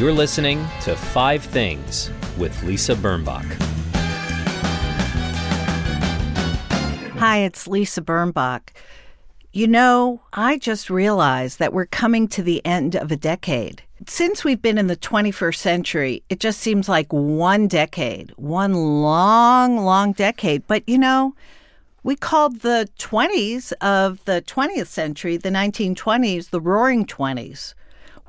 You're listening to Five Things with Lisa Birnbach. Hi, it's Lisa Birnbach. You know, I just realized that we're coming to the end of a decade. Since we've been in the 21st century, it just seems like one decade, one long, long decade. But you know, we called the 20s of the 20th century, the 1920s, the roaring 20s.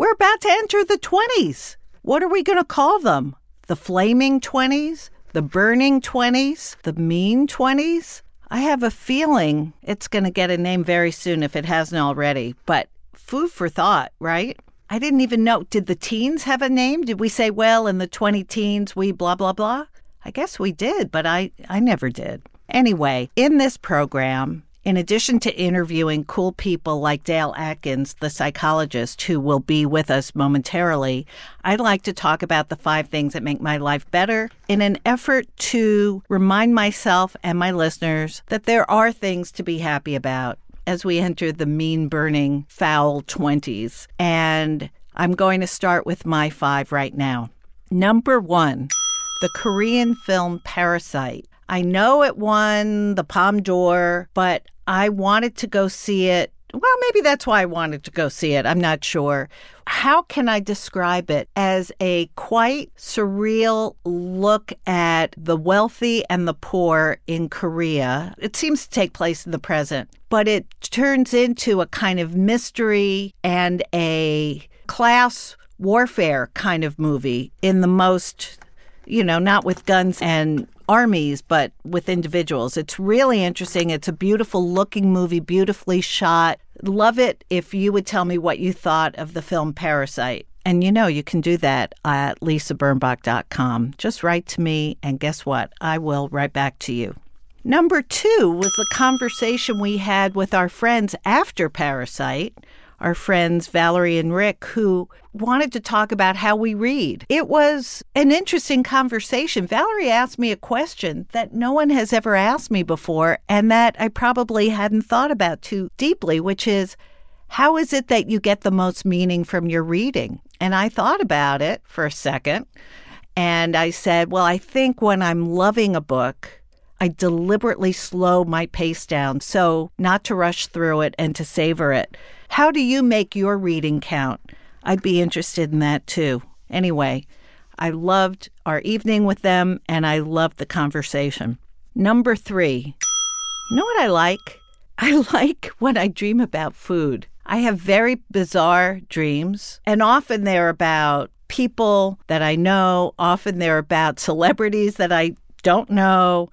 We're about to enter the 20s. What are we going to call them? The flaming 20s? The burning 20s? The mean 20s? I have a feeling it's going to get a name very soon if it hasn't already, but food for thought, right? I didn't even know. Did the teens have a name? Did we say, well, in the 20 teens, we blah, blah, blah? I guess we did, but I, I never did. Anyway, in this program, in addition to interviewing cool people like Dale Atkins, the psychologist who will be with us momentarily, I'd like to talk about the five things that make my life better in an effort to remind myself and my listeners that there are things to be happy about as we enter the mean burning, foul 20s. And I'm going to start with my five right now. Number one, the Korean film Parasite. I know it won the Palme d'Or, but I wanted to go see it. Well, maybe that's why I wanted to go see it. I'm not sure. How can I describe it? As a quite surreal look at the wealthy and the poor in Korea. It seems to take place in the present, but it turns into a kind of mystery and a class warfare kind of movie in the most, you know, not with guns and armies, but with individuals. It's really interesting. It's a beautiful looking movie, beautifully shot. Love it if you would tell me what you thought of the film Parasite. And you know, you can do that at lisabirnbach.com. Just write to me, and guess what? I will write back to you. Number two was the conversation we had with our friends after Parasite our friends Valerie and Rick, who wanted to talk about how we read. It was an interesting conversation. Valerie asked me a question that no one has ever asked me before, and that I probably hadn't thought about too deeply, which is how is it that you get the most meaning from your reading? And I thought about it for a second, and I said, well, I think when I'm loving a book, I deliberately slow my pace down so not to rush through it and to savor it. How do you make your reading count? I'd be interested in that too. Anyway, I loved our evening with them and I loved the conversation. Number three, you know what I like? I like when I dream about food. I have very bizarre dreams, and often they're about people that I know, often they're about celebrities that I don't know.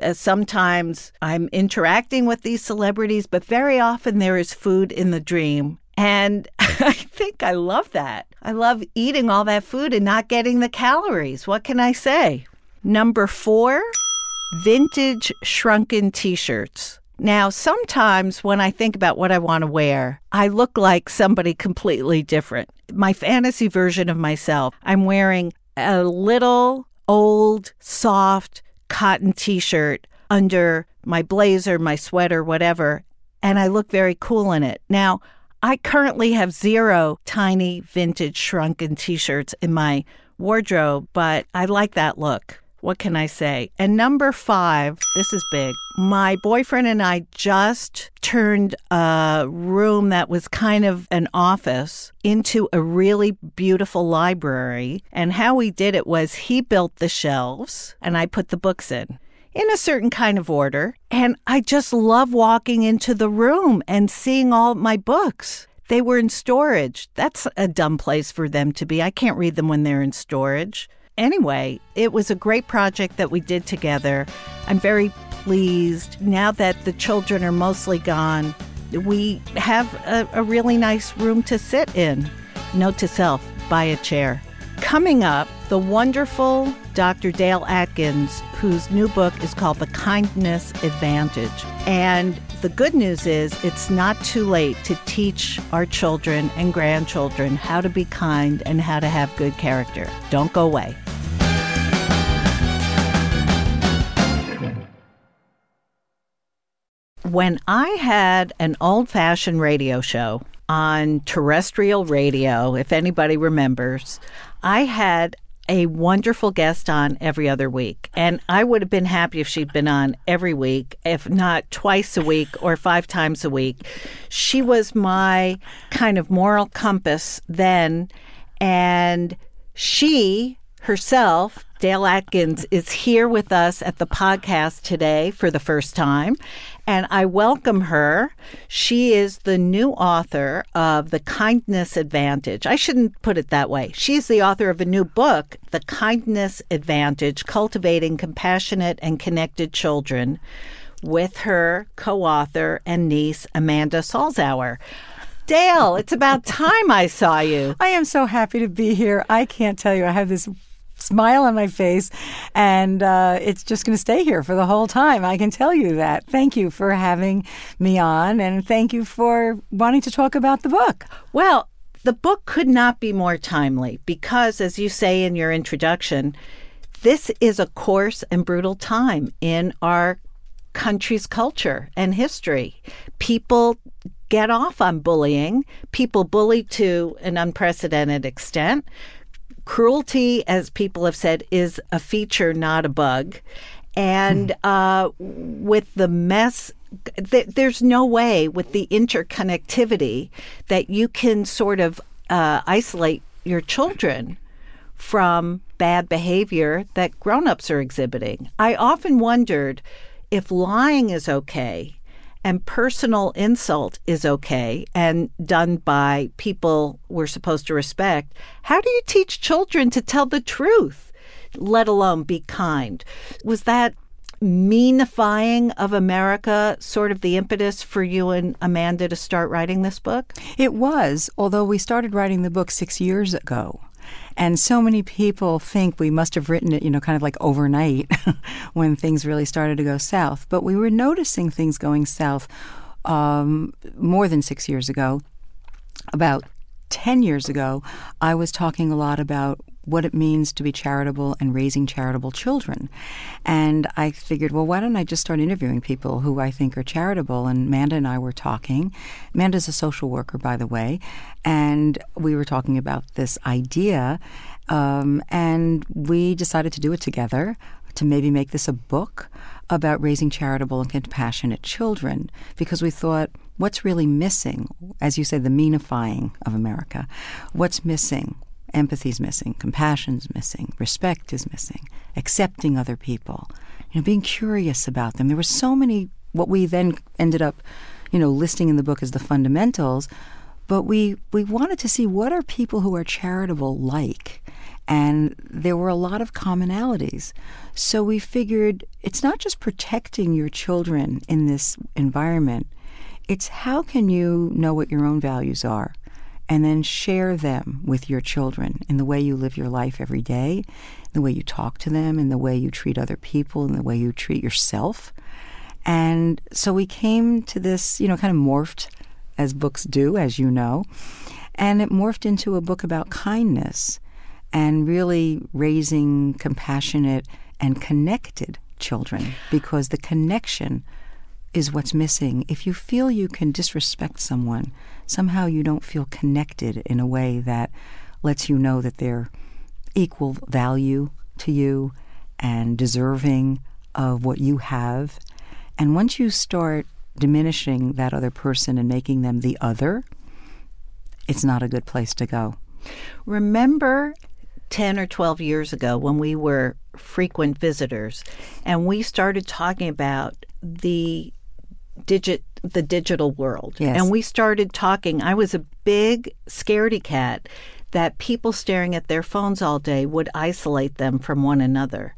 Uh, sometimes I'm interacting with these celebrities, but very often there is food in the dream. And I think I love that. I love eating all that food and not getting the calories. What can I say? Number four, vintage shrunken t shirts. Now, sometimes when I think about what I want to wear, I look like somebody completely different. My fantasy version of myself, I'm wearing a little old, soft, cotton t shirt under my blazer, my sweater, whatever, and I look very cool in it. Now, I currently have zero tiny vintage shrunken t shirts in my wardrobe, but I like that look. What can I say? And number five, this is big. My boyfriend and I just turned a room that was kind of an office into a really beautiful library. And how we did it was he built the shelves and I put the books in in a certain kind of order. And I just love walking into the room and seeing all my books. They were in storage. That's a dumb place for them to be. I can't read them when they're in storage anyway, it was a great project that we did together. I'm very pleased now that the children are mostly gone. We have a, a really nice room to sit in. Note to self buy a chair. Coming up, the wonderful Dr. Dale Atkins, whose new book is called The Kindness Advantage. And the good news is it's not too late to teach our children and grandchildren how to be kind and how to have good character. Don't go away. When I had an old fashioned radio show, on terrestrial radio, if anybody remembers, I had a wonderful guest on every other week. And I would have been happy if she'd been on every week, if not twice a week or five times a week. She was my kind of moral compass then. And she herself, Dale Atkins, is here with us at the podcast today for the first time and I welcome her. She is the new author of The Kindness Advantage. I shouldn't put it that way. She's the author of a new book, The Kindness Advantage Cultivating Compassionate and Connected Children, with her co author and niece, Amanda Salzhauer. Dale, it's about time I saw you. I am so happy to be here. I can't tell you. I have this smile on my face, and uh, it's just going to stay here for the whole time. I can tell you that. Thank you for having me on, and thank you for wanting to talk about the book. Well, the book could not be more timely because, as you say in your introduction, this is a coarse and brutal time in our country's culture and history. People get off on bullying. People bully to an unprecedented extent. Cruelty, as people have said, is a feature, not a bug. And hmm. uh, with the mess there's no way with the interconnectivity that you can sort of uh, isolate your children from bad behavior that grown-ups are exhibiting. I often wondered if lying is okay and personal insult is okay and done by people we're supposed to respect, how do you teach children to tell the truth, let alone be kind? Was that meanifying of America sort of the impetus for you and Amanda to start writing this book? It was, although we started writing the book six years ago. And so many people think we must have written it, you know, kind of like overnight when things really started to go south. But we were noticing things going south um, more than six years ago. About 10 years ago, I was talking a lot about what it means to be charitable and raising charitable children. And I figured, well, why don't I just start interviewing people who I think are charitable? And Amanda and I were talking. Amanda's a social worker, by the way. And we were talking about this idea. Um, and we decided to do it together to maybe make this a book about raising charitable and compassionate children because we thought, what's really missing? As you say, the meanifying of America. What's missing? Empathy's missing, compassion's missing, respect is missing, accepting other people, you know, being curious about them. There were so many what we then ended up, you know, listing in the book as the fundamentals, but we we wanted to see what are people who are charitable like. And there were a lot of commonalities. So we figured it's not just protecting your children in this environment, it's how can you know what your own values are? And then share them with your children in the way you live your life every day, the way you talk to them, in the way you treat other people, in the way you treat yourself. And so we came to this, you know, kind of morphed as books do, as you know, and it morphed into a book about kindness and really raising compassionate and connected children because the connection is what's missing. If you feel you can disrespect someone, somehow you don't feel connected in a way that lets you know that they're equal value to you and deserving of what you have. And once you start diminishing that other person and making them the other, it's not a good place to go. Remember 10 or 12 years ago when we were frequent visitors and we started talking about the digit the digital world. Yes. And we started talking. I was a big scaredy cat that people staring at their phones all day would isolate them from one another.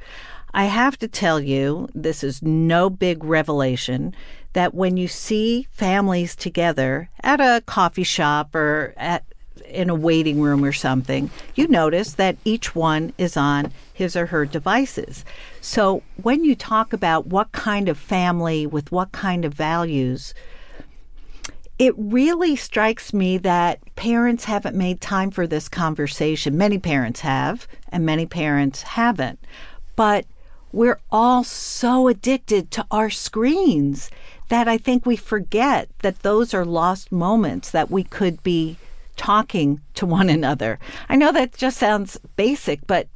I have to tell you, this is no big revelation, that when you see families together at a coffee shop or at in a waiting room or something, you notice that each one is on his or her devices. So when you talk about what kind of family with what kind of values, it really strikes me that parents haven't made time for this conversation. Many parents have, and many parents haven't. But we're all so addicted to our screens that I think we forget that those are lost moments that we could be talking to one another. I know that just sounds basic, but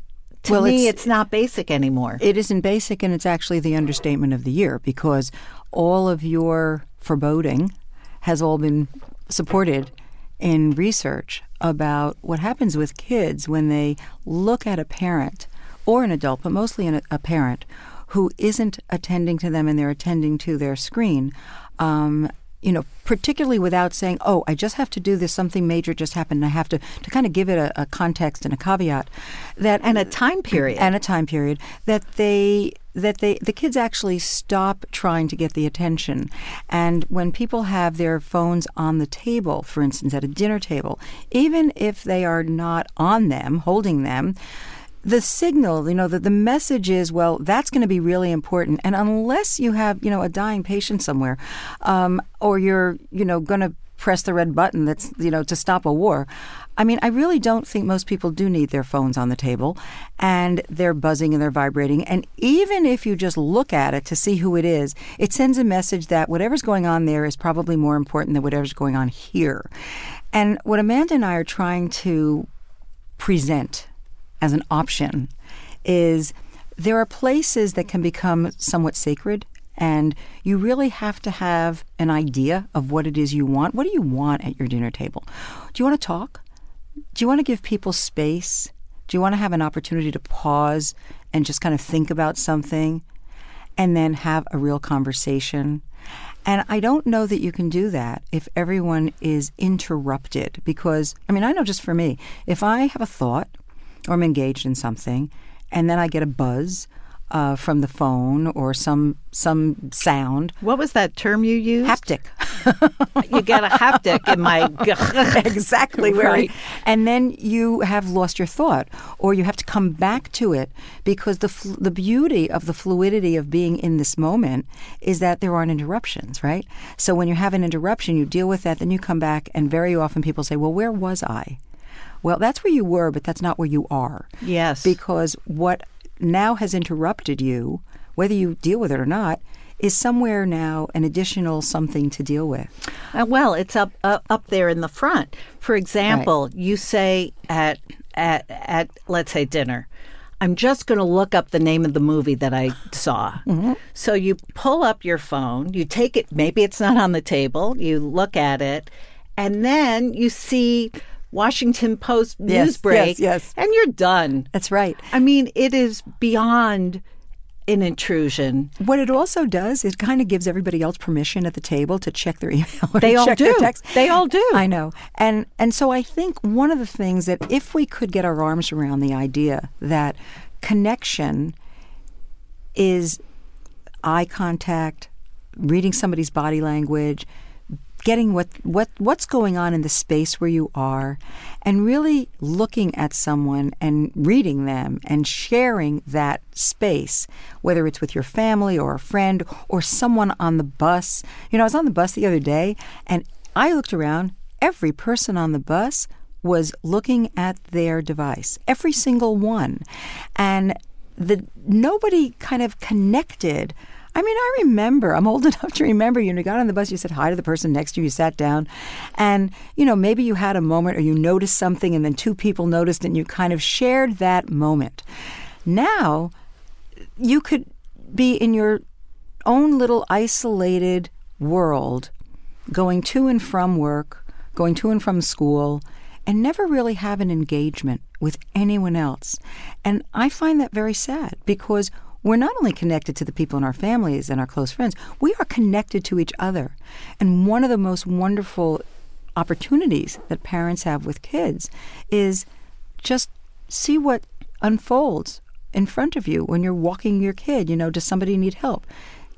to Well, me, it's- it's not basic anymore. It isn't basic, and it's actually the understatement of the year because all of your foreboding has all been supported in research about what happens with kids when they look at a parent or an adult, but mostly an, a parent who isn't attending to them and they're attending to their screen. Um, you know, particularly without saying, "Oh, I just have to do this. Something major just happened. And I have to to kind of give it a, a context and a caveat that and a time period. and a time period that they that they the kids actually stop trying to get the attention and when people have their phones on the table for instance at a dinner table even if they are not on them holding them the signal, you know, the, the message is, well, that's going to be really important. And unless you have, you know, a dying patient somewhere, um, or you're, you know, going to press the red button that's, you know, to stop a war. I mean, I really don't think most people do need their phones on the table and they're buzzing and they're vibrating. And even if you just look at it to see who it is, it sends a message that whatever's going on there is probably more important than whatever's going on here. And what Amanda and I are trying to present as an option is there are places that can become somewhat sacred and you really have to have an idea of what it is you want. What do you want at your dinner table? Do you want to talk? Do you want to give people space? Do you want to have an opportunity to pause and just kind of think about something and then have a real conversation? And I don't know that you can do that if everyone is interrupted because, I mean, I know just for me, if I have a thought or I'm engaged in something and then I get a buzz uh, from the phone or some some sound, what was that term you used? haptic. you get a haptic in my. exactly where Right. and then you have lost your thought or you have to come back to it because the fl- the beauty of the fluidity of being in this moment is that there aren't interruptions right so when you have an interruption you deal with that then you come back and very often people say well where was i well that's where you were but that's not where you are Yes. because what now has interrupted you whether you deal with it or not is somewhere now an additional something to deal with Uh, well, it's up uh, up there in the front. For example, you say at at at let's say dinner, I'm just going to look up the name of the movie that I saw. Mm-hmm. So you pull up your phone, you take it. Maybe it's not on the table. You look at it, and then you see Washington Post Yes, news break, yes, yes. and you're done. that's right I mean, it is beyond an intrusion. What it also does, it kind of gives everybody else permission at the table to check their email. Or They all check their do. text. They all do. I know, and and so I think one of the things that if we could get our arms around the idea that connection is eye contact, reading somebody's body language, getting what, what what's going on in the space where you are and really looking at someone and reading them and sharing that space whether it's with your family or a friend or someone on the bus. You know I was on the bus the other day and I looked around. Every person on the bus was looking at their device every single one. And the nobody kind of connected I mean, I remember, I'm old enough to remember, you know, you got on the bus, you said hi to the person next to you, you sat down, and, you know, maybe you had a moment or you noticed something and then two people noticed and you kind of shared that moment. Now, you could be in your own little isolated world, going to and from work, going to and from school, and never really have an engagement with anyone else. And I find that very sad because we're not only connected to the people in our families and our close friends, we are connected to each other. And one of the most wonderful opportunities that parents have with kids is just see what unfolds in front of you when you're walking your kid. You know, does somebody need help?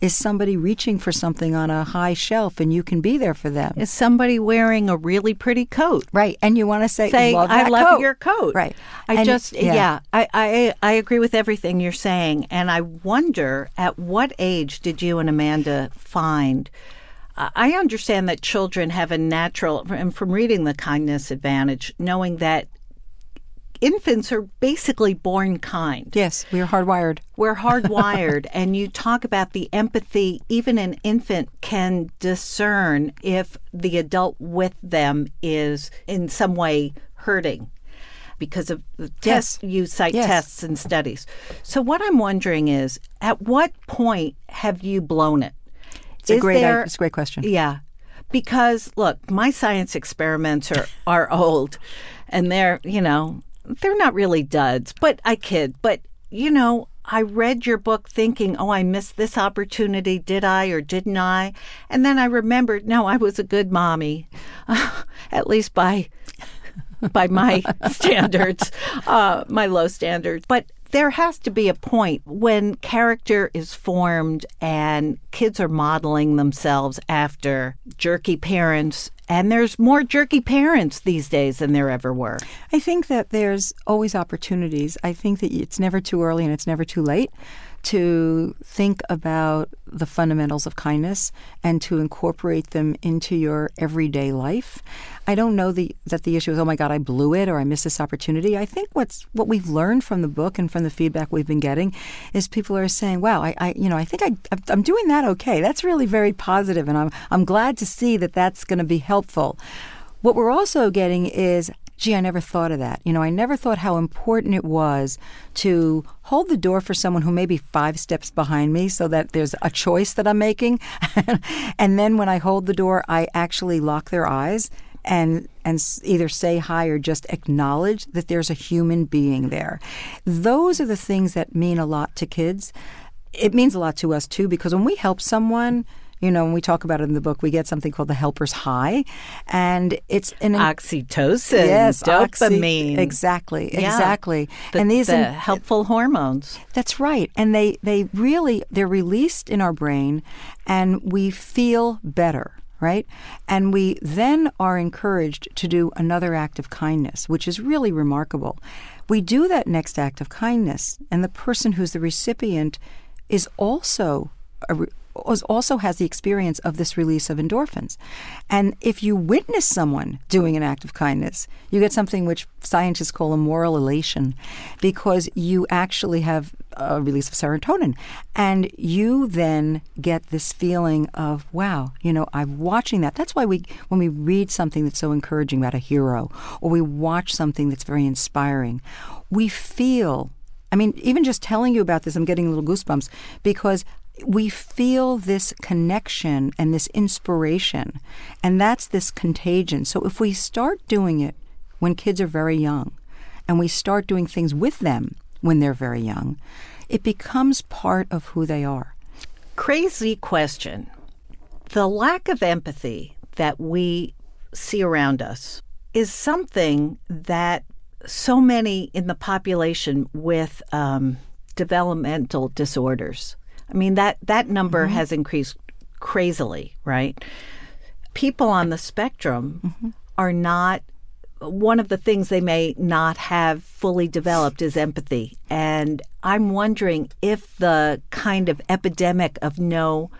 Is somebody reaching for something on a high shelf and you can be there for them? Is somebody wearing a really pretty coat? Right. And you want to say, say love I love coat." your coat. Right. I And- just yeah, I, I I agree with everything you're saying, and I wonder at what age did you and Amanda find. I I understand that children have a natural, and from reading the kindness advantage, knowing that infants are basically born kind. Yes, we are hardwired. We're hardwired, and you talk about the empathy. Even an infant can discern if the adult with them is in some way hurting because of the tests Yes. you cite Yes. tests and studies. So what I'm wondering is, at what point have you blown it? It's a great, there- it's a great question. yeah. Because look, my science experiments are, are old and they're, you know, they're not really duds, but I kid. But, you know, I read your book thinking, oh, I missed this opportunity. Did I or didn't I? And then I remembered, no, I was a good mommy, at least by by my standards, uh, my low standards. But there has to be a point when character is formed and kids are modeling themselves after jerky parents. And there's more jerky parents these days than there ever were. I think that there's always opportunities. I think that it's never too early and it's never too late to think about the fundamentals of kindness and to incorporate them into your everyday life. I don't know the, that the issue is, oh my God, I blew it or I missed this opportunity. I think what's what we've learned from the book and from the feedback we've been getting is people are saying, wow, I, I you know, I think I, I'm doing that okay. That's really very positive, and I'm I'm glad to see that that's going to be helpful. What we're also getting is, gee, I never thought of that. You know, I never thought how important it was to hold the door for someone who may be five steps behind me so that there's a choice that I'm making. and then when I hold the door, I actually lock their eyes and and either say hi or just acknowledge that there's a human being there. Those are the things that mean a lot to kids. It means a lot to us too because when we help someone, you know, when we talk about it in the book, we get something called the helper's high, and it's an Oxytocin, yes, oxy- dopamine. exactly, Yeah. exactly. The, and these the in- helpful hormones. that's right. And they, they really they're released in our brain and we feel better, right? And we then are encouraged to do another act of kindness, which is really remarkable. We do that next act of kindness and the person who's the recipient is also a re- also has the experience of this release of endorphins. And if you witness someone doing an act of kindness, you get something which scientists call a moral elation because you actually have a release of serotonin. And you then get this feeling of, wow, you know, I'm watching that. That's why we, when we read something that's so encouraging about a hero, or we watch something that's very inspiring, we feel I mean, even just telling you about this, I'm getting little goosebumps because we feel this connection and this inspiration, and that's this contagion. So if we start doing it when kids are very young, and we start doing things with them when they're very young, it becomes part of who they are. Crazy question. The lack of empathy that we see around us is something that so many in the population with um, developmental disorders. I mean that that number mm-hmm. has increased crazily, right? People on the spectrum mm-hmm. are not one of the things they may not have fully developed is empathy. And I'm wondering if the kind of epidemic of no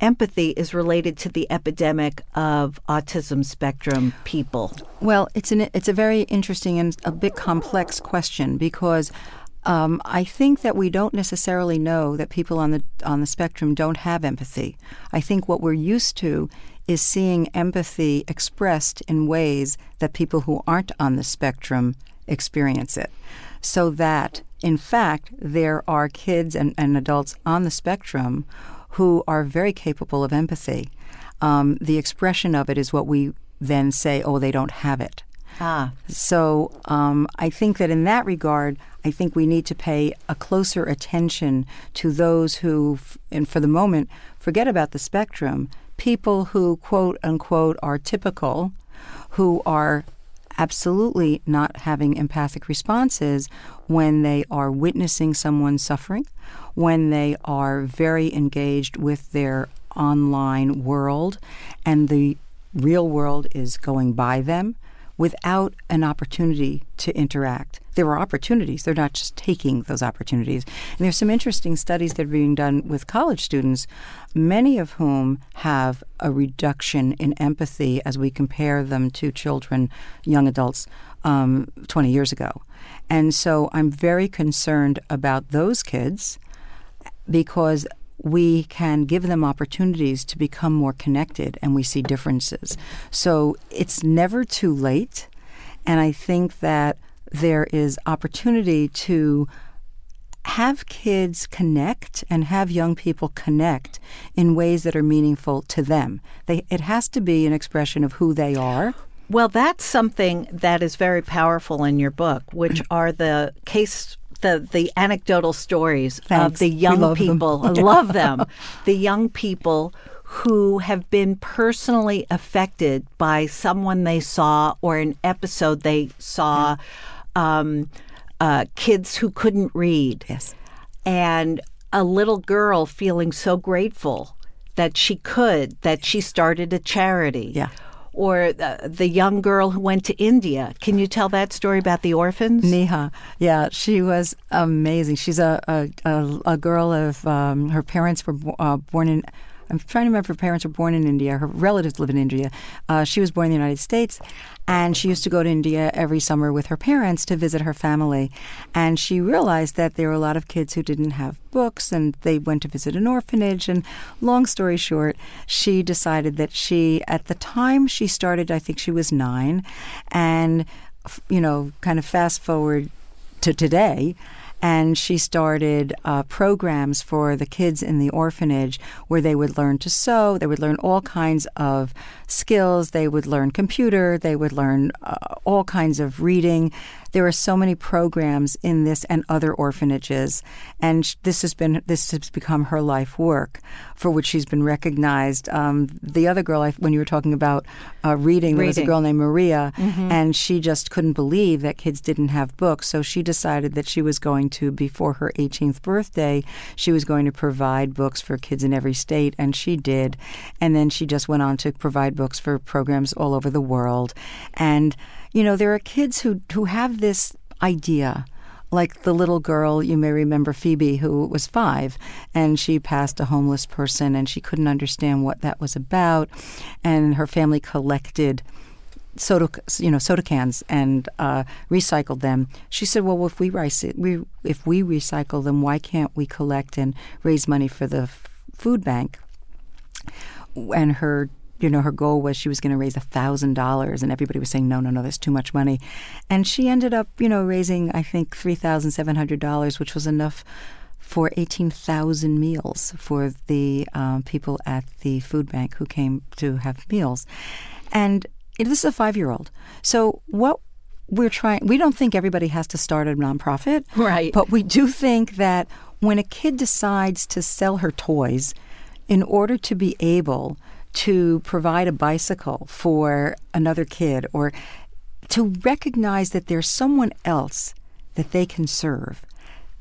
empathy is related to the epidemic of autism spectrum people. Well, it's an it's a very interesting and a bit complex question because um, I think that we don't necessarily know that people on the on the spectrum don't have empathy. I think what we're used to is seeing empathy expressed in ways that people who aren't on the spectrum experience it. So that, in fact, there are kids and, and adults on the spectrum who are very capable of empathy. Um, the expression of it is what we then say, oh, they don't have it. Ah, So um, I think that in that regard, I think we need to pay a closer attention to those who, and for the moment, forget about the spectrum. People who, quote unquote, are typical, who are absolutely not having empathic responses when they are witnessing someone suffering, when they are very engaged with their online world, and the real world is going by them without an opportunity to interact. There are opportunities, they're not just taking those opportunities. And there's some interesting studies that are being done with college students, many of whom have a reduction in empathy as we compare them to children, young adults. um, 20 years ago. And so I'm very concerned about those kids because we can give them opportunities to become more connected and we see differences. So it's never too late. And I think that there is opportunity to have kids connect and have young people connect in ways that are meaningful to them. They, it has to be an expression of who they are. Well, that's something that is very powerful in your book, which are the case the the anecdotal stories Thanks. of the young people. I love them. The young people who have been personally affected by someone they saw or an episode they saw. Um, uh, kids who couldn't read. Yes. And a little girl feeling so grateful that she could, that she started a charity. Yeah. Or the, the young girl who went to India. Can you tell that story about the orphans? Neha, yeah, she was amazing. She's a a, a, a girl of um, her parents were uh, born in. I'm trying to remember her parents were born in India. Her relatives live in India. Uh, she was born in the United States, and she used to go to India every summer with her parents to visit her family. And she realized that there were a lot of kids who didn't have books, and they went to visit an orphanage. And long story short, she decided that she, at the time she started, I think she was nine, and you know, kind of fast forward to today. And she started uh, programs for the kids in the orphanage where they would learn to sew, they would learn all kinds of skills, they would learn computer, they would learn uh, all kinds of reading. There are so many programs in this and other orphanages, and this has been this has become her life work, for which she's been recognized. Um, the other girl, I, when you were talking about uh, reading, there was a girl named Maria, and she just couldn't believe that kids didn't have books. So she decided that she was going to, before her 18th birthday, she was going to provide books for kids in every state, and she did. And then she just went on to provide books for programs all over the world. And you know, there are kids who who have this idea like the little girl you may remember phoebe who was five and she passed a homeless person and she couldn't understand what that was about and her family collected soda you know soda cans and uh, recycled them. She said well if we we if we recycle them why can't we collect and raise money for the f- food bank? And her you know her goal was she was going to raise a thousand dollars and everybody was saying no no no that's too much money and she ended up you know raising i think three thousand seven hundred dollars which was enough for 18,000 meals for the um, people at the food bank who came to have meals. And this is a five year old. So, what we're trying, we don't think everybody has to start a nonprofit. Right. But we do think that when a kid decides to sell her toys in order to be able to provide a bicycle for another kid or to recognize that there's someone else that they can serve.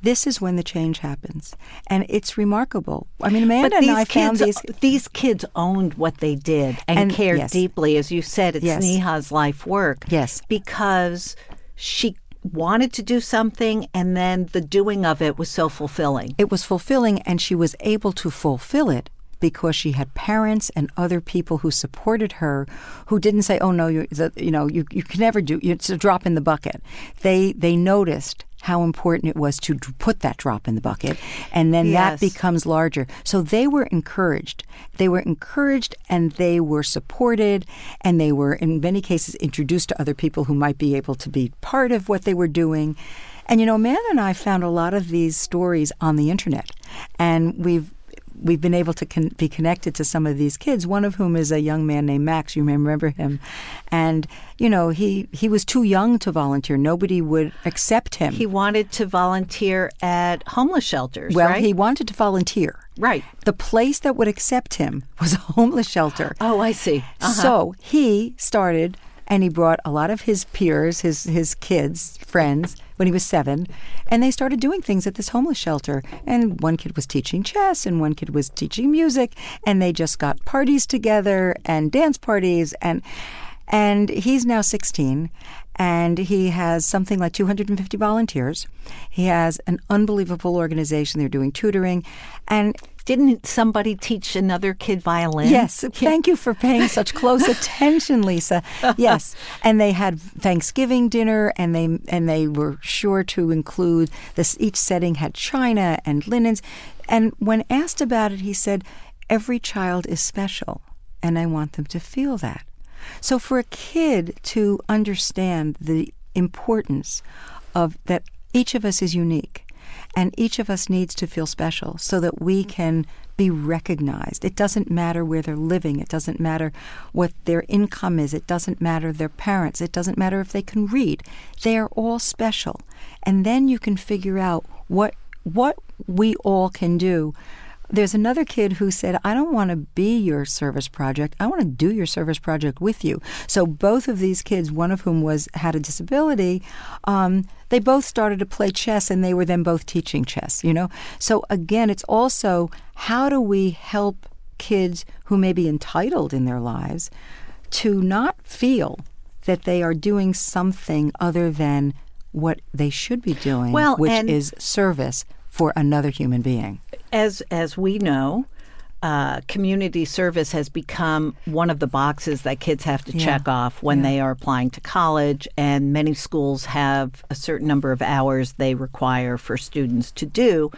This is when the change happens, and it's remarkable. I mean, Amanda and these I found kids, these. these kids owned what they did and, And- cared yes. deeply. As you said, it's Yes. Neha's life work. Yes. Because she wanted to do something and then the doing of it was so fulfilling. It was fulfilling, and she was able to fulfill it because she had parents and other people who supported her, who didn't say, "Oh no, you you know you, you can never do. It's a drop in the bucket." They they noticed how important it was to put that drop in the bucket, and then Yes. that becomes larger. So they were encouraged. They were encouraged, and they were supported, and they were in many cases introduced to other people who might be able to be part of what they were doing. And you know, Amanda and I found a lot of these stories on the internet, and we've we've been able to con- be connected to some of these kids. One of whom is a young man named Max. You may remember him, and you know he he was too young to volunteer. Nobody would accept him. He wanted to volunteer at homeless shelters, well, right? he wanted to volunteer. right. The place that would accept him was a homeless shelter. Oh, I see. Uh-huh. So he started, and he brought a lot of his peers, his his kids, friends, when he was seven, and they started doing things at this homeless shelter. And one kid was teaching chess, and one kid was teaching music, and they just got parties together and dance parties, and And he's now 16, and he has something like 250 volunteers. He has an unbelievable organization. They're doing tutoring. And didn't somebody teach another kid violin? Yes. Thank you for paying such close attention, Lisa. Yes. And they had Thanksgiving dinner and they and they were sure to include this each setting had china and linens. And when asked about it, he said, Every child is special and I want them to feel that. So for a kid to understand the importance of that each of us is unique and each of us needs to feel special so that we can be recognized. It doesn't matter where they're living. It doesn't matter what their income is. It doesn't matter their parents. It doesn't matter if they can read. They are all special. And then you can figure out what what we all can do there's another kid who said, I don't want to be your service project. I want to do your service project with you. So both of these kids, one of whom was had a disability, um, they both started to play chess and they were then both teaching chess, you know? So again, it's also how do we help kids who may be entitled in their lives to not feel that they are doing something other than what they should be doing, well, which is service for another human being. As as we know, uh, community service has become one of the boxes that kids have to yeah. check off when yeah. they are applying to college, and many schools have a certain number of hours they require for students to do.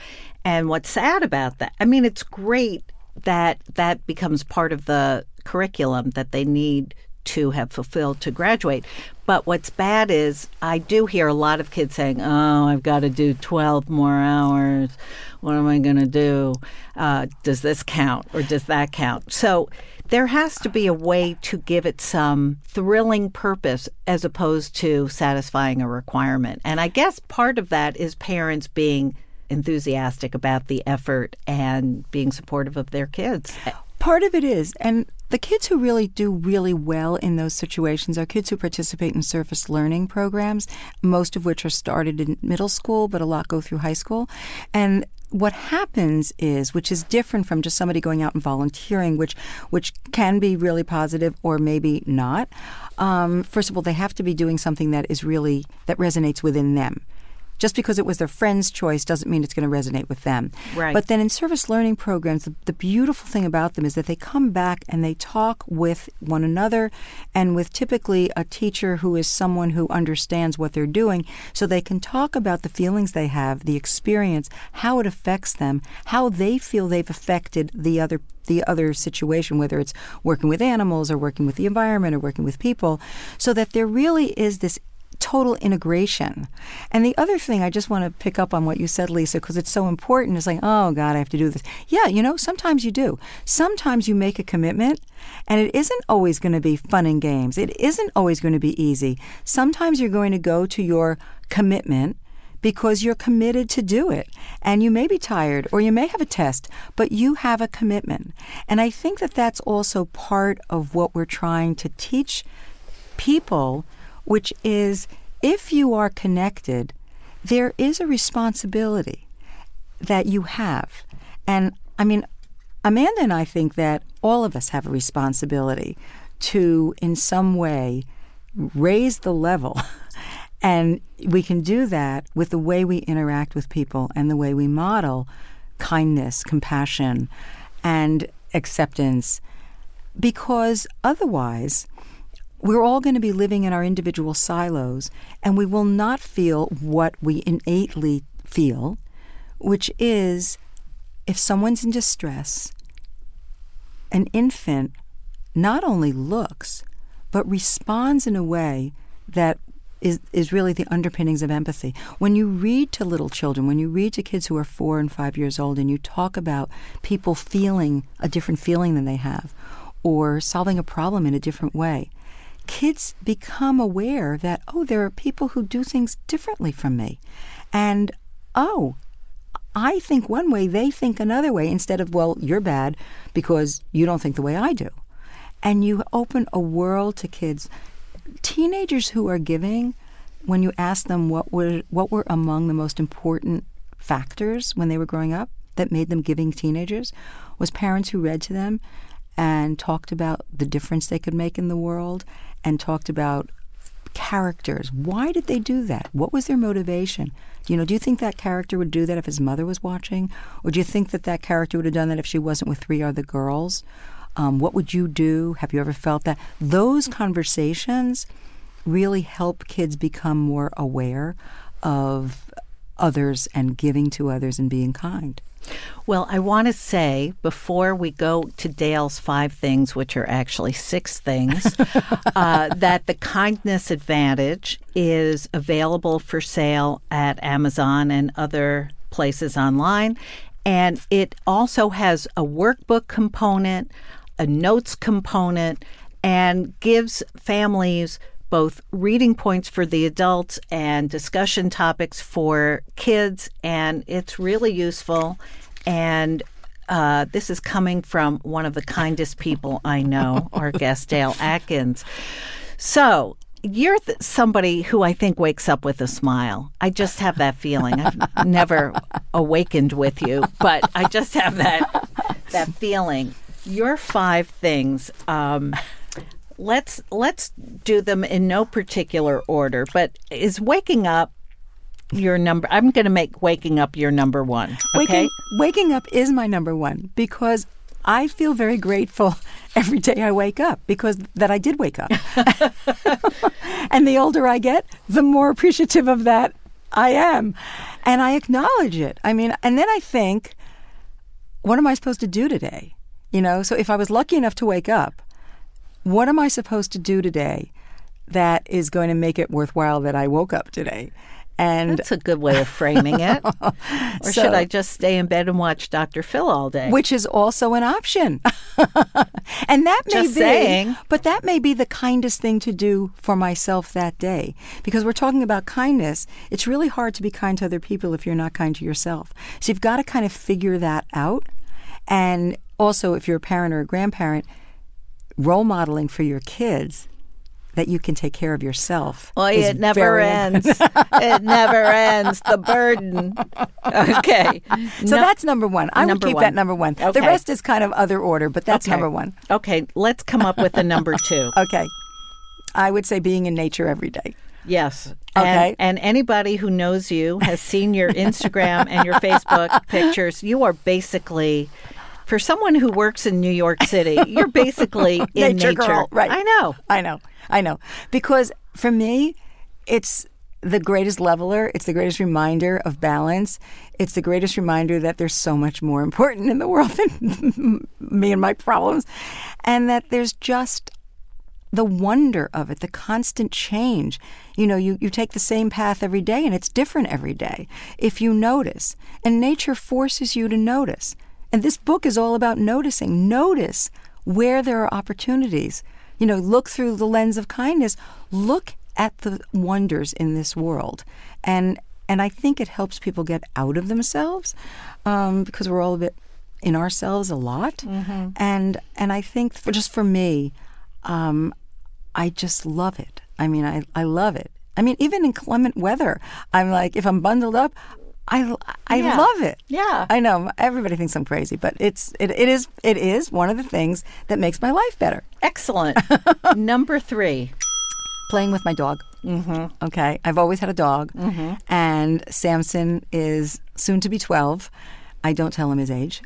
And what's sad about that? I mean, it's great that that becomes part of the curriculum that they need to have fulfilled to graduate. But what's bad is I do hear a lot of kids saying, "Oh, I've got to do 12 more hours. What am I going to do? Uh, does this count or does that count?" So there has to be a way to give it some thrilling purpose as opposed to satisfying a requirement. And I guess part of that is parents being enthusiastic about the effort and being supportive of their kids. Part of it is, and the kids who really do really well in those situations are kids who participate in service learning programs, most of which are started in middle school, but a lot go through high school. And what happens is, which is different from just somebody going out and volunteering, which which can be really positive or maybe not. Um, first of all, they have to be doing something that is really that resonates within them. Just because it was their friend's choice doesn't mean it's going to resonate with them. Right. But then in service learning programs, the, the beautiful thing about them is that they come back and they talk with one another and with typically a teacher who is someone who understands what they're doing so they can talk about the feelings they have, the experience, how it affects them, how they feel they've affected the other the other situation, whether it's working with animals or working with the environment or working with people, so that there really is this total integration. And the other thing I just want to pick up on what you said, Lisa, because it's so important, is like, oh, God, I have to do this. Yeah, you know, sometimes you do. Sometimes you make a commitment, and it isn't always going to be fun and games. It isn't always going to be easy. Sometimes you're going to go to your commitment because you're committed to do it. And you may be tired or you may have a test, but you have a commitment. And I think that that's also part of what we're trying to teach people which is if you are connected, there is a responsibility that you have. And I mean, Amanda and I think that all of us have a responsibility to, in some way, raise the level. and we can do that with the way we interact with people and the way we model kindness, compassion, and acceptance. Because otherwise, we're all going to be living in our individual silos, and we will not feel what we innately feel, which is if someone's in distress, an infant not only looks, but responds in a way that is, is really the underpinnings of empathy. When you read to little children, when you read to kids who are four and five years old, and you talk about people feeling a different feeling than they have, or solving a problem in a different way, kids become aware that, oh, there are people who do things differently from me. And, oh, I think one way, they think another way, instead of, well, you're bad because you don't think the way I do. And you open a world to kids. Teenagers who are giving, when you ask them what were, what were among the most important factors when they were growing up that made them giving teenagers, was parents who read to them and talked about the difference they could make in the world and talked about characters. Why did they do that? What was their motivation? You know, do you think that character would do that if his mother was watching, or do you think that that character would have done that if she wasn't with three other girls? Um, what would you do? Have you ever felt that? Those conversations really help kids become more aware of others and giving to others and being kind. Well, I want to say before we go to Dale's five things, which are actually six things, uh, that the Kindness Advantage is available for sale at Amazon and other places online. And it also has a workbook component, a notes component, and gives families both reading points for the adults and discussion topics for kids. And it's really useful. And uh, this is coming from one of the kindest people I know, our guest, Dale Atkins. So, you're th- somebody who I think wakes up with a smile. I just have that feeling. I've never awakened with you, but I just have that that feeling. Your five things. Um, let's let's do them in no particular order. But is waking up your number? I'm going to make waking up your number one. Okay. Waking, waking up is my number one because I feel very grateful every day I wake up because that I did wake up. and the older I get, the more appreciative of that I am. And I acknowledge it. I mean, and then I think, what am I supposed to do today? You know, so if I was lucky enough to wake up, what am I supposed to do today that is going to make it worthwhile that I woke up today? And that's a good way of framing it. or so, should I just stay in bed and watch Dr. Phil all day? Which is also an option. and that may just be saying. but that may be the kindest thing to do for myself that day. Because we're talking about kindness. It's really hard to be kind to other people if you're not kind to yourself. So you've got to kind of figure that out. And also if you're a parent or a grandparent, role modeling for your kids that you can take care of yourself. Well, it never ends. it never ends. The burden. Okay. So no, that's number one. I would keep one. that number one. Okay. The rest is kind of other order, but that's okay. number one. Okay. Let's come up with a number two. okay. I would say being in nature every day. Yes. Okay. And, and, anybody who knows you has seen your Instagram and your Facebook pictures. You are basically for someone who works in New York City, you're basically in nature. nature. Girl. Right. I know. I know. I know. Because for me, it's the greatest leveler. It's the greatest reminder of balance. It's the greatest reminder that there's so much more important in the world than me and my problems. And that there's just the wonder of it, the constant change. You know, you, you take the same path every day and it's different every day if you notice. And nature forces you to notice. And this book is all about noticing. Notice where there are opportunities. You know, look through the lens of kindness. Look at the wonders in this world. And and I think it helps people get out of themselves um, because we're all a bit in ourselves a lot. Mm-hmm. And and I think for, just for me, um, I just love it. I mean, I, I love it. I mean, even in clement weather, I'm like, if I'm bundled up, I, I yeah. love it. Yeah, I know everybody thinks I'm crazy, but it's it, it is it is one of the things that makes my life better. Excellent. Number three, playing with my dog. Mm-hmm. Okay, I've always had a dog, mm-hmm. and Samson is soon to be twelve. I don't tell him his age.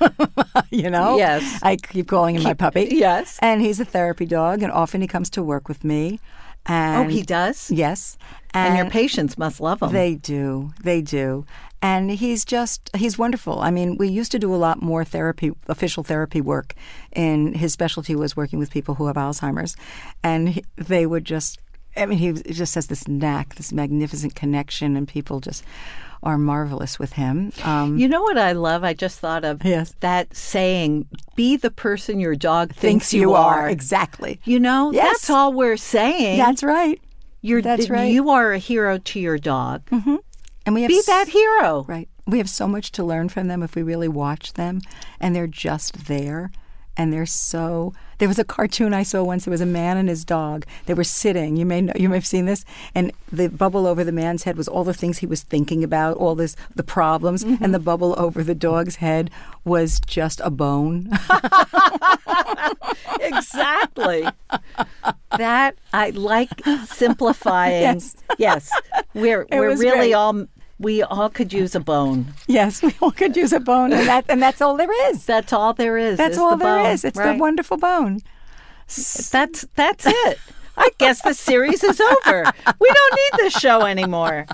you know? Yes. I keep calling him my puppy. Yes. And he's a therapy dog, and often he comes to work with me. And oh, he does? Yes. And, and, your patients must love him. They do. They do. And he's just, he's wonderful. I mean, we used to do a lot more therapy, official therapy work. And his specialty was working with people who have Alzheimer's. And he, they would just, I mean, he just has this knack, this magnificent connection, and people just are marvelous with him. Um, you know what I love? I just thought of yes. that saying, be the person your dog thinks, thinks you, are. Exactly. You know, yes. that's all we're saying. That's right. You're, That's right. You are a hero to your dog. Mm-hmm. And we have be that hero. Right. We have so much to learn from them if we really watch them, and they're just there. And they're so. There was a cartoon I saw once. There was a man and his dog. They were sitting. You may know, you may have seen this, and the bubble over the man's head was all the things he was thinking about, all this the problems, Mm-hmm. and the bubble over the dog's head was just a bone. exactly. that I like simplifying. Yes. Yes. We're It we're really all we all could use a bone. yes, we all could use a bone, and that and that's all there is. That's all there is. That's is all the there bone, is. It's right? the wonderful bone. That's that's it. I guess the series is over. We don't need this show anymore.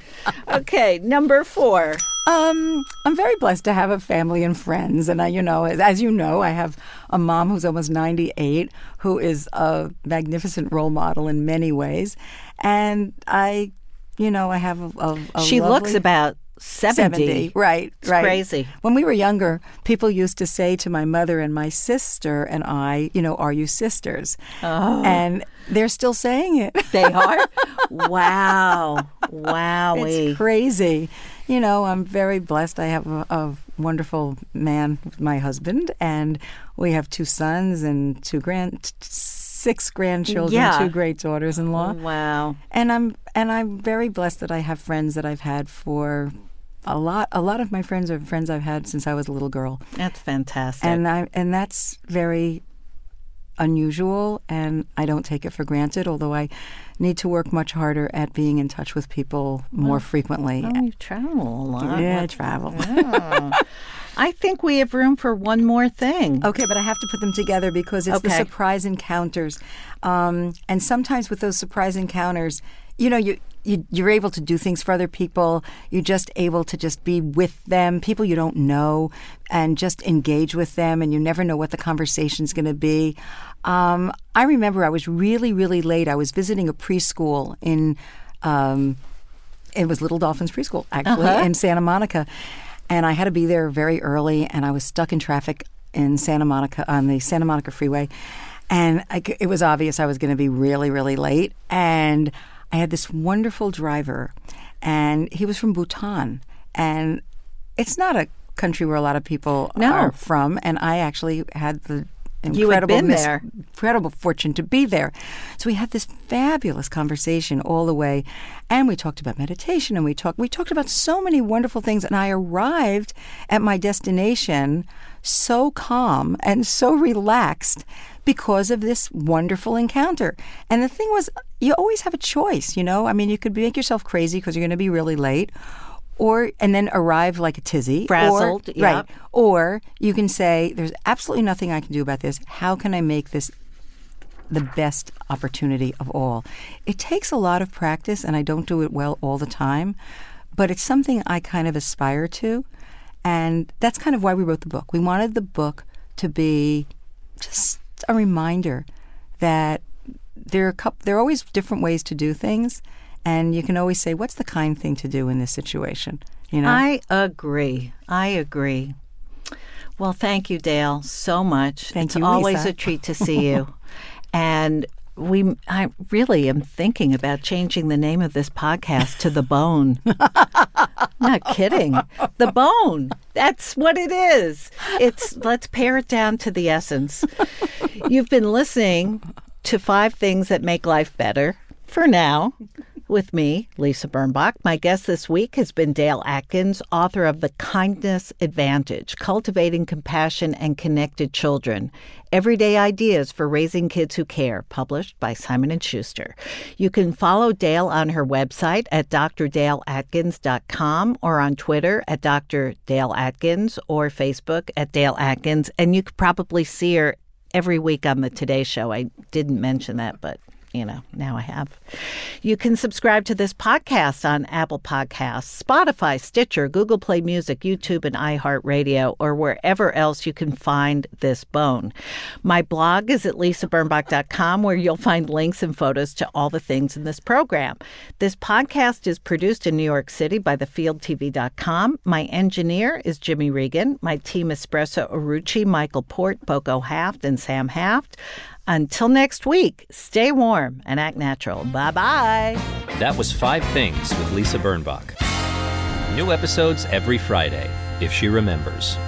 Okay, number four. Um, I'm very blessed to have a family and friends, and I, you know, as, as you know, I have a mom who's almost 98, who is a magnificent role model in many ways, and I, you know, I have a. a, a She looks about 70. Right, It's right. crazy. When we were younger, people used to say to my mother and my sister and I, you know, are you sisters? Oh. And they're still saying it. They are? wow. Wow. It's crazy. You know, I'm very blessed. I have a, a wonderful man, my husband, and we have two sons and two grand, six grandchildren, Yeah. two great daughters-in-law. Wow. And I'm and I'm very blessed that I have friends that I've had for a lot. A lot of my friends are friends I've had since I was a little girl, That's fantastic. and I and that's very unusual, and I don't take it for granted. Although I need to work much harder at being in touch with people more frequently. oh, you travel a lot. Yeah, I travel. I think we have room for one more thing. Okay, but I have to put them together because it's the surprise encounters, um, and sometimes with those surprise encounters, you know, you, you you're able to do things for other people. You're just able to just be with them, people you don't know, and just engage with them, and you never know what the conversation's going to be. Um, I remember I was really, really late. I was visiting a preschool in. Um, it was Little Dolphins Preschool, actually, Uh-huh. in Santa Monica. And I had to be there very early, and I was stuck in traffic in Santa Monica on the Santa Monica Freeway. And I it was obvious I was going to be really, really late. And I had this wonderful driver, and he was from Bhutan. And it's not a country where a lot of people No. are from. And I actually had the incredible mis- there. incredible fortune to be there. So we had this fabulous conversation all the way, and we talked about meditation, and we talked we talked about so many wonderful things. And I arrived at my destination so calm and so relaxed because of this wonderful encounter. And the thing was, you always have a choice. You know, I mean, you could make yourself crazy because you're going to be really late. Or and then arrive like a tizzy, or- Frazzled, right? Or you can say, "There's absolutely nothing I can do about this. How can I make this the best opportunity of all?" It takes a lot of practice, and I don't do it well all the time, but it's something I kind of aspire to, and that's kind of why we wrote the book. We wanted the book to be just a reminder that there are a couple, there are always different ways to do things, and you can always say, "What's the kind thing to do in this situation?" You know. I agree. I agree. Well, thank you, Dale, so much. Thank it's you, always Lisa. a treat to see you. and we, I really am thinking about changing the name of this podcast to The Bone. Not kidding. The Bone. That's what it is. It's let's pare it down to the essence. You've been listening to five things that make life better for now with me, Lisa Birnbach. My guest this week has been Dale Atkins, author of The Kindness Advantage Cultivating Compassion and Connected Children Everyday Ideas for Raising Kids Who Care, published by Simon & Schuster. You can follow Dale on her website at drdaleatkins.com or on Twitter at Dr. Dale Atkins or Facebook at Dale Atkins. And you could probably see her every week on the Today Show. I didn't mention that, but you know, now I have. You can subscribe to this podcast on Apple Podcasts, Spotify, Stitcher, Google Play Music, YouTube, and iHeartRadio, or wherever else you can find this bone. My blog is at lisabirnbach.com, where you'll find links and photos to all the things in this program. This podcast is produced in New York City by thefieldtv.com. My engineer is Jimmy Regan. My team Espresso Arucci, Michael Port, Boko Haft, and Sam Haft. Until next week, stay warm and act natural. Bye bye. That was Five Things with Lisa Birnbach. New episodes every Friday, if she remembers.